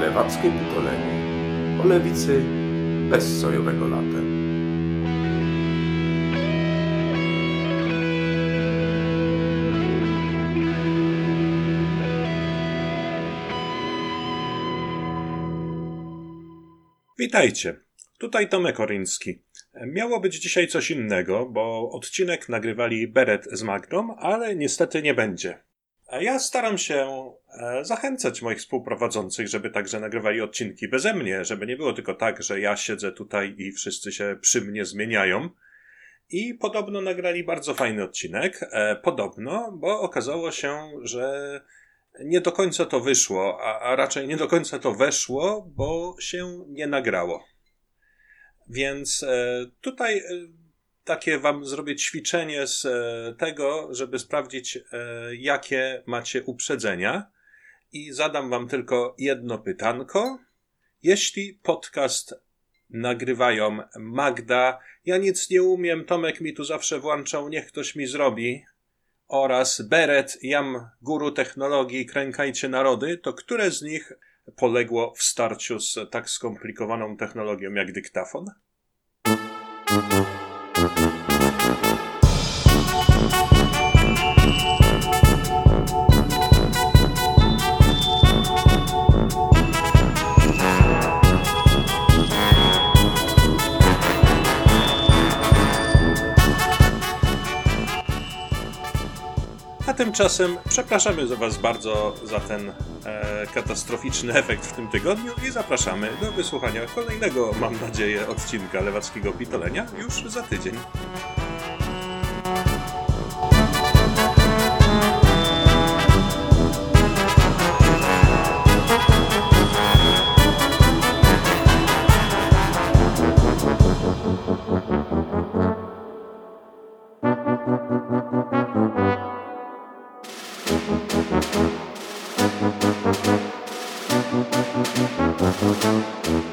Lewackie pitolenie o lewicy bez sojowego latem. Witajcie. Tutaj Tomek Oryński. Miało być dzisiaj coś innego, bo odcinek nagrywali Beret z Magdą, ale niestety nie będzie. Ja staram się e, zachęcać moich współprowadzących, żeby także nagrywali odcinki beze mnie, żeby nie było tylko tak, że ja siedzę tutaj i wszyscy się przy mnie zmieniają. I podobno nagrali bardzo fajny odcinek. E, podobno, bo okazało się, że nie do końca to wyszło, a raczej nie do końca to weszło, bo się nie nagrało. Więc e, tutaj e, takie wam zrobię ćwiczenie z e, tego, żeby sprawdzić, jakie macie uprzedzenia. I zadam wam tylko jedno pytanko. Jeśli podcast nagrywają Magda, ja nic nie umiem, Tomek mi tu zawsze włączał, niech ktoś mi zrobi, oraz Beret, Jam, guru technologii, krękajcie narody, to które z nich poległo w starciu z tak skomplikowaną technologią jak dyktafon? A tymczasem przepraszamy za Was bardzo za ten e, katastroficzny efekt w tym tygodniu i zapraszamy do wysłuchania kolejnego, mam nadzieję, odcinka lewackiego pitolenia już za tydzień. Thank you. Thank you.